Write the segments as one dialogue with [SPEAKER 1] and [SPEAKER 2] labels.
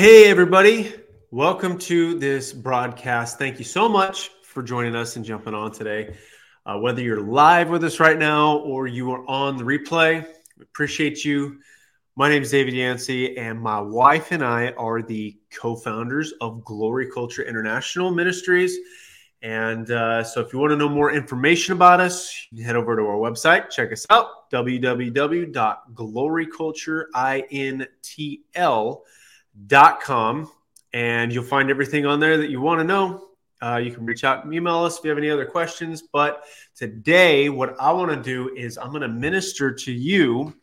[SPEAKER 1] Hey, everybody. Welcome to this broadcast. Thank you so much for joining us and jumping on today. Uh, whether you're live with us right now or you are on the replay, we appreciate you. My name is David Yancey, and my wife and I are the co founders of Glory Culture International Ministries. And uh, so, if you want to know more information about us, head over to our website. Check us out www.glorycultureintl.com com, and you'll find everything on there that you want to know. Uh, you can reach out and email us if you have any other questions. But today, what I want to do is I'm going to minister to you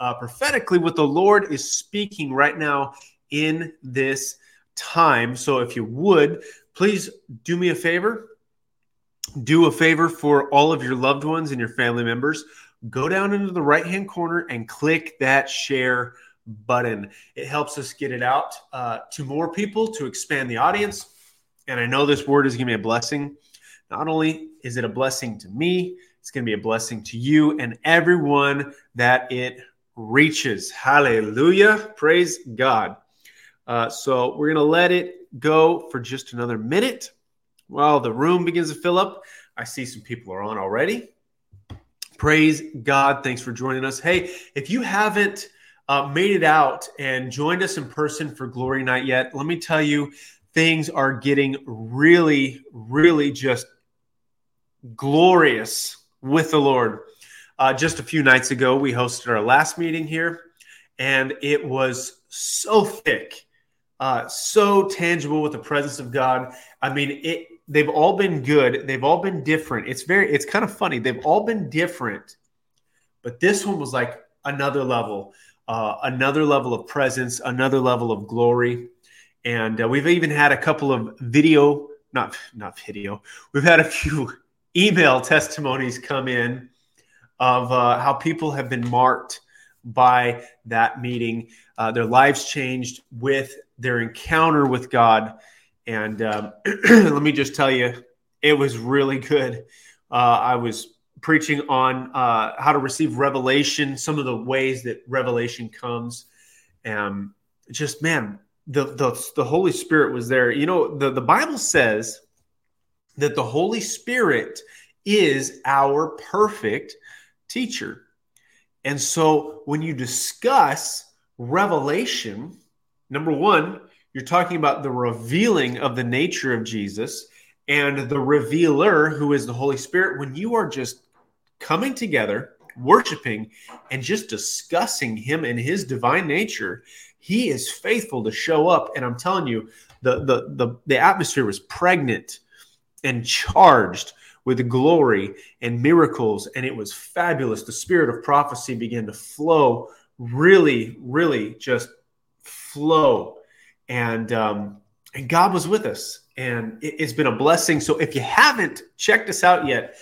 [SPEAKER 1] uh, prophetically what the Lord is speaking right now in this time. So if you would, please do me a favor. Do a favor for all of your loved ones and your family members. Go down into the right hand corner and click that share button. It helps us get it out uh, to more people to expand the audience. And I know this word is going to be a blessing. Not only is it a blessing to me, it's going to be a blessing to you and everyone that it reaches. Hallelujah. Praise God. Uh, so we're going to let it go for just another minute while the room begins to fill up. I see some people are on already. Praise God. Thanks for joining us. Hey, if you haven't uh, made it out and joined us in person for Glory Night yet, let me tell you, things are getting really, really just glorious with the Lord. Uh, just a few nights ago, we hosted our last meeting here, and it was so thick, uh, so tangible with the presence of God. I mean, it. They've all been good. They've all been different. It's very. It's kind of funny. They've all been different, but this one was like another level uh, another level of presence, another level of glory. And uh, we've even had a couple of video, not not video. We've had a few email testimonies come in of uh, how people have been marked by that meeting. Uh, their lives changed with their encounter with God. And um, let me just tell you, it was really good. Uh, I was preaching on uh, how to receive revelation, some of the ways that revelation comes. and just man, the, the the Holy Spirit was there. You know, the, the Bible says that the Holy Spirit is our perfect teacher. And so when you discuss revelation, number one, you're talking about the revealing of the nature of Jesus and the revealer, who is the Holy Spirit. When you are just coming together, worshiping, and just discussing Him and His divine nature, He is faithful to show up. And I'm telling you, the the the, the atmosphere was pregnant and charged with glory and miracles, and it was fabulous. The spirit of prophecy began to flow, really, really just flow, and um, and God was with us, and it, it's been a blessing. So if you haven't checked us out yet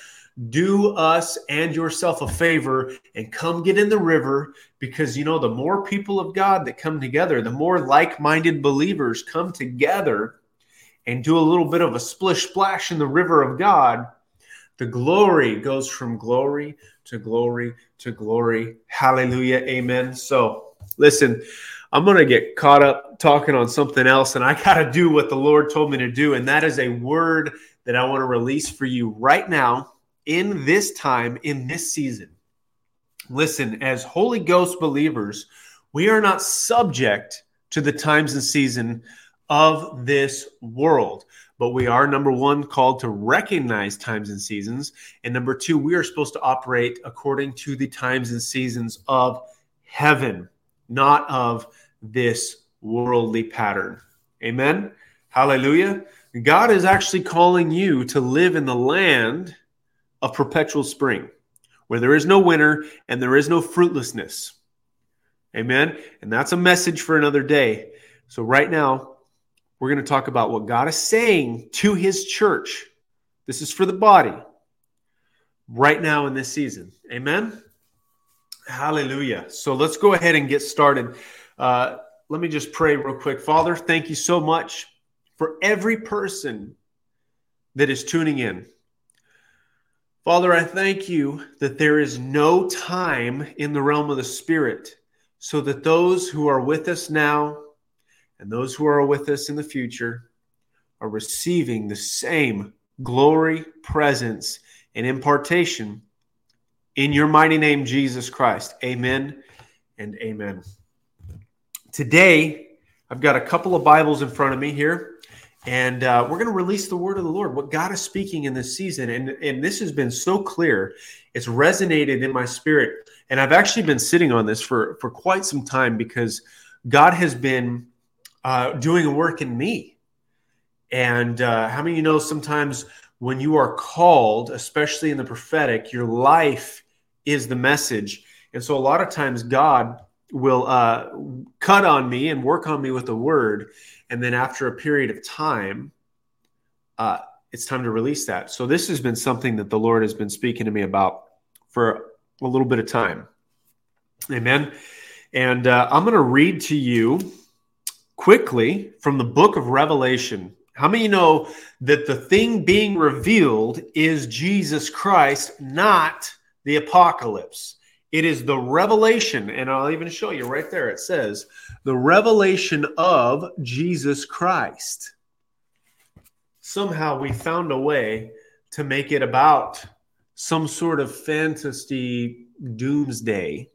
[SPEAKER 1] do us and yourself a favor and come get in the river because you know the more people of God that come together, the more like-minded believers come together and do a little bit of a splish splash in the river of God, the glory goes from glory to glory to glory. Hallelujah. Amen. So, listen, I'm going to get caught up talking on something else and I got to do what the Lord told me to do and that is a word that I want to release for you right now in this time, in this season. Listen, as Holy Ghost believers, we are not subject to the times and season of this world. But we are, number one, called to recognize times and seasons. And number two, we are supposed to operate according to the times and seasons of heaven, not of this worldly pattern. Amen. Hallelujah. God is actually calling you to live in the land of perpetual spring, where there is no winter and there is no fruitlessness. Amen. And that's a message for another day. So, right now, we're going to talk about what God is saying to his church. This is for the body right now in this season. Amen. Hallelujah. So, let's go ahead and get started. Uh, let me just pray real quick. Father, thank you so much for every person that is tuning in. Father, I thank you that there is no time in the realm of the Spirit, so that those who are with us now and those who are with us in the future are receiving the same glory, presence, and impartation in your mighty name, Jesus Christ. Amen and amen. Today, I've got a couple of Bibles in front of me here, and uh, we're going to release the word of the Lord, what God is speaking in this season. And, and this has been so clear, it's resonated in my spirit. And I've actually been sitting on this for, for quite some time because God has been uh, doing a work in me. And uh, how many of you know sometimes when you are called, especially in the prophetic, your life is the message. And so a lot of times God will uh, cut on me and work on me with the word. And then after a period of time, uh, it's time to release that. So this has been something that the Lord has been speaking to me about for a little bit of time. Amen. And uh, I'm going to read to you quickly from the book of Revelation. How many know that the thing being revealed is Jesus Christ, not the apocalypse? It is the revelation, and I'll even show you right there. It says, the revelation of Jesus Christ. Somehow we found a way to make it about some sort of fantasy doomsday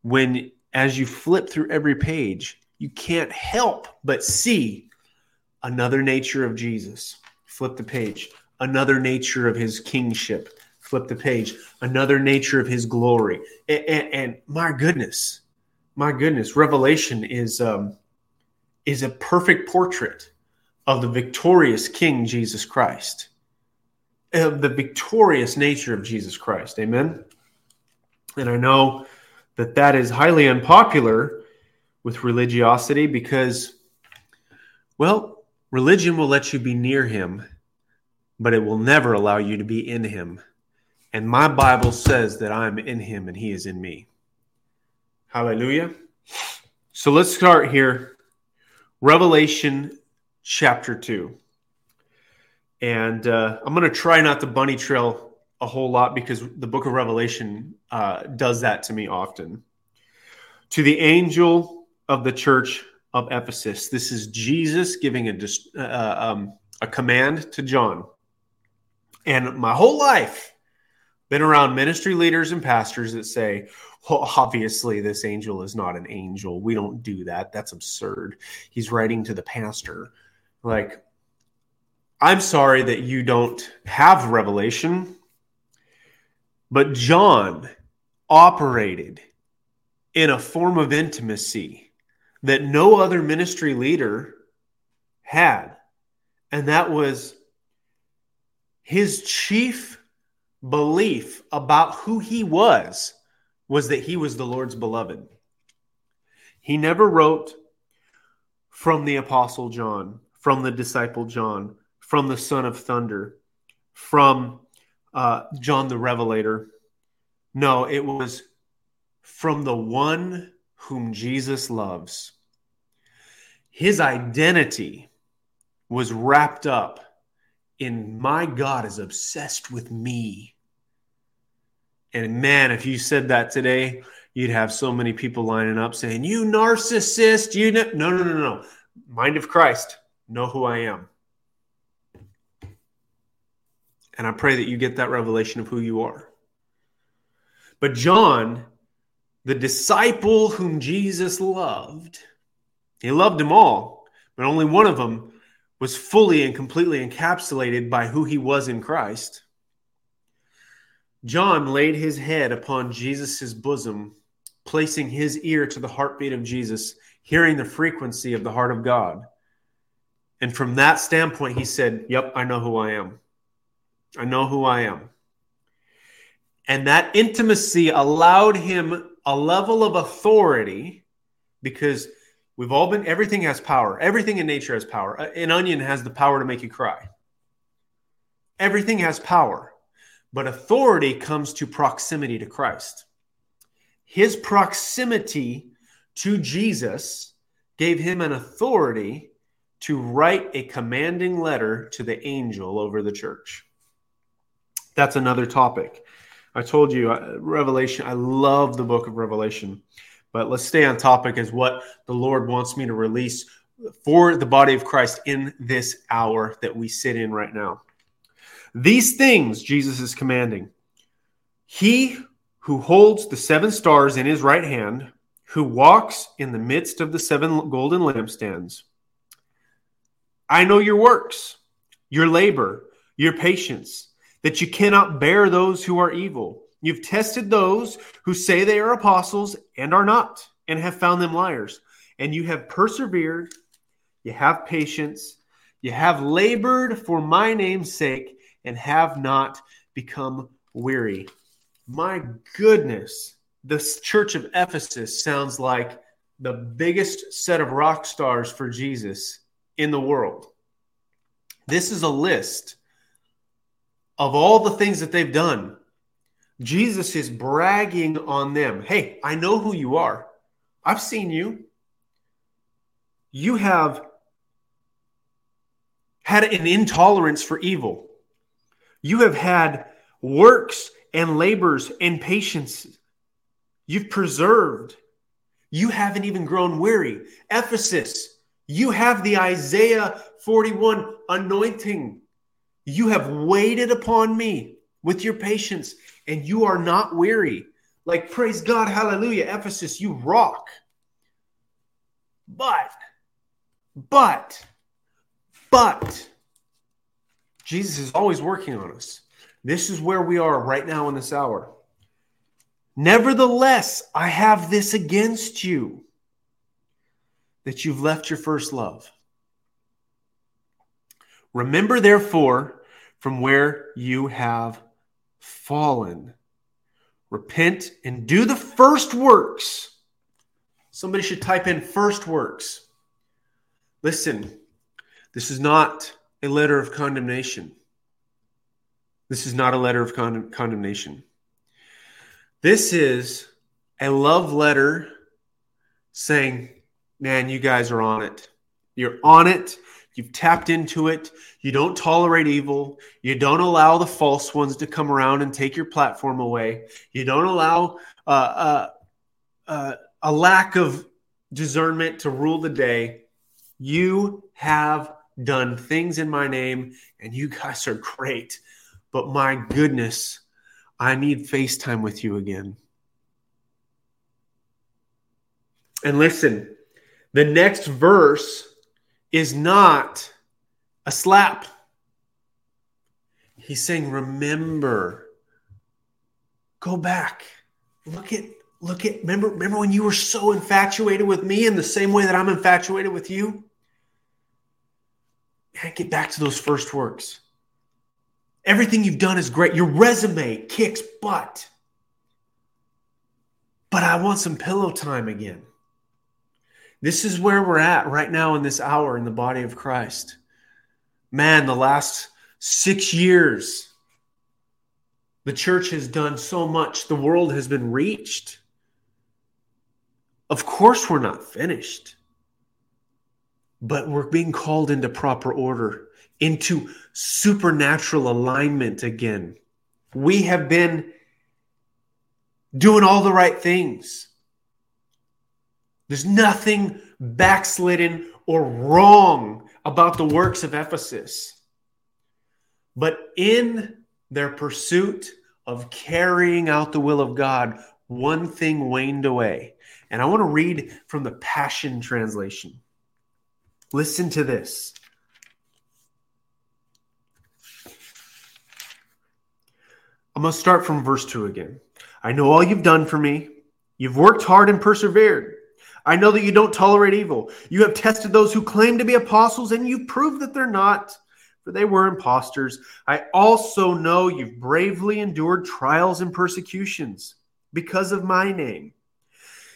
[SPEAKER 1] when, as you flip through every page, you can't help but see another nature of Jesus. Flip the page, another nature of his kingship. Flip the page, another nature of his glory. And, and, and my goodness, my goodness, Revelation is um, is a perfect portrait of the victorious King Jesus Christ, of the victorious nature of Jesus Christ. Amen. And I know that that is highly unpopular with religiosity because, well, religion will let you be near him, but it will never allow you to be in him. And my Bible says that I'm in him and he is in me. Hallelujah. So let's start here. Revelation chapter 2. And uh, I'm going to try not to bunny trail a whole lot because the book of Revelation uh, does that to me often. To the angel of the church of Ephesus. This is Jesus giving a, uh, um, a command to John. And my whole life, been around ministry leaders and pastors that say, well, obviously, this angel is not an angel. We don't do that. That's absurd. He's writing to the pastor. Like, I'm sorry that you don't have revelation, but John operated in a form of intimacy that no other ministry leader had. And that was his chief belief about who he was was that he was the Lord's beloved. He never wrote from the apostle John, from the disciple John, from the son of thunder, from uh, John the Revelator. No, it was from the one whom Jesus loves. His identity was wrapped up in my God is obsessed with me. And man, if you said that today, you'd have so many people lining up saying, You narcissist, you. No, no, no, no. Mind of Christ, know who I am. And I pray that you get that revelation of who you are. But John the disciple whom Jesus loved, he loved them all, but only one of them was fully and completely encapsulated by who he was in Christ. John laid his head upon Jesus' bosom, placing his ear to the heartbeat of Jesus, hearing the frequency of the heart of God. And from that standpoint, he said, Yep, I know who I am. I know who I am. And that intimacy allowed him a level of authority because we've all been, everything has power. Everything in nature has power. An onion has the power to make you cry. Everything has power, but authority comes to proximity to Christ. His proximity to Jesus gave him an authority to write a commanding letter to the angel over the church. That's another topic. I told you, uh, Revelation, I love the book of Revelation But let's stay on topic as what the Lord wants me to release for the body of Christ in this hour that we sit in right now. These things Jesus is commanding. He who holds the seven stars in his right hand, who walks in the midst of the seven golden lampstands. I know your works, your labor, your patience, that you cannot bear those who are evil. You've tested those who say they are apostles and are not, and have found them liars. And you have persevered, you have patience, you have labored for my name's sake, and have not become weary. My goodness, this church of Ephesus sounds like the biggest set of rock stars for Jesus in the world. This is a list of all the things that they've done. Jesus is bragging on them. Hey, I know who you are. I've seen you. You have had an intolerance for evil. You have had works and labors and patience. You've preserved. You haven't even grown weary. Ephesus, you have the Isaiah 41 anointing. You have waited upon me with your patience, and you are not weary. Like, praise God, hallelujah, Ephesus, you rock. But, but, but, Jesus is always working on us. This is where we are right now in this hour. Nevertheless, I have this against you that you've left your first love. Remember, therefore, from where you have fallen. Repent and do the first works. Somebody should type in first works. Listen, this is not a letter of condemnation. This is not a letter of con- condemnation. This is a love letter saying, Man, you guys are on it. You're on it. You've tapped into it. You don't tolerate evil. You don't allow the false ones to come around and take your platform away. You don't allow uh, uh, uh, a lack of discernment to rule the day. You have done things in my name, and you guys are great. But my goodness, I need FaceTime with you again. And listen, the next verse is not a slap. He's saying, remember, go back. Look at, look at, remember, remember when you were so infatuated with me in the same way that I'm infatuated with you? Man, get back to those first works. Everything you've done is great. Your resume kicks butt. But I want some pillow time again. This is where we're at right now in this hour in the body of Christ. Man, the last six years, the church has done so much. The world has been reached. Of course, we're not finished, but we're being called into proper order into supernatural alignment again. We have been doing all the right things. There's nothing backslidden or wrong about the works of Ephesus. But in their pursuit of carrying out the will of God, one thing waned away. And I want to read from the Passion Translation. Listen to this. I'm going to start from verse 2 again. I know all you've done for me. You've worked hard and persevered. I know that you don't tolerate evil. You have tested those who claim to be apostles, and you've proved that they're not, for they were impostors. I also know you've bravely endured trials and persecutions because of my name,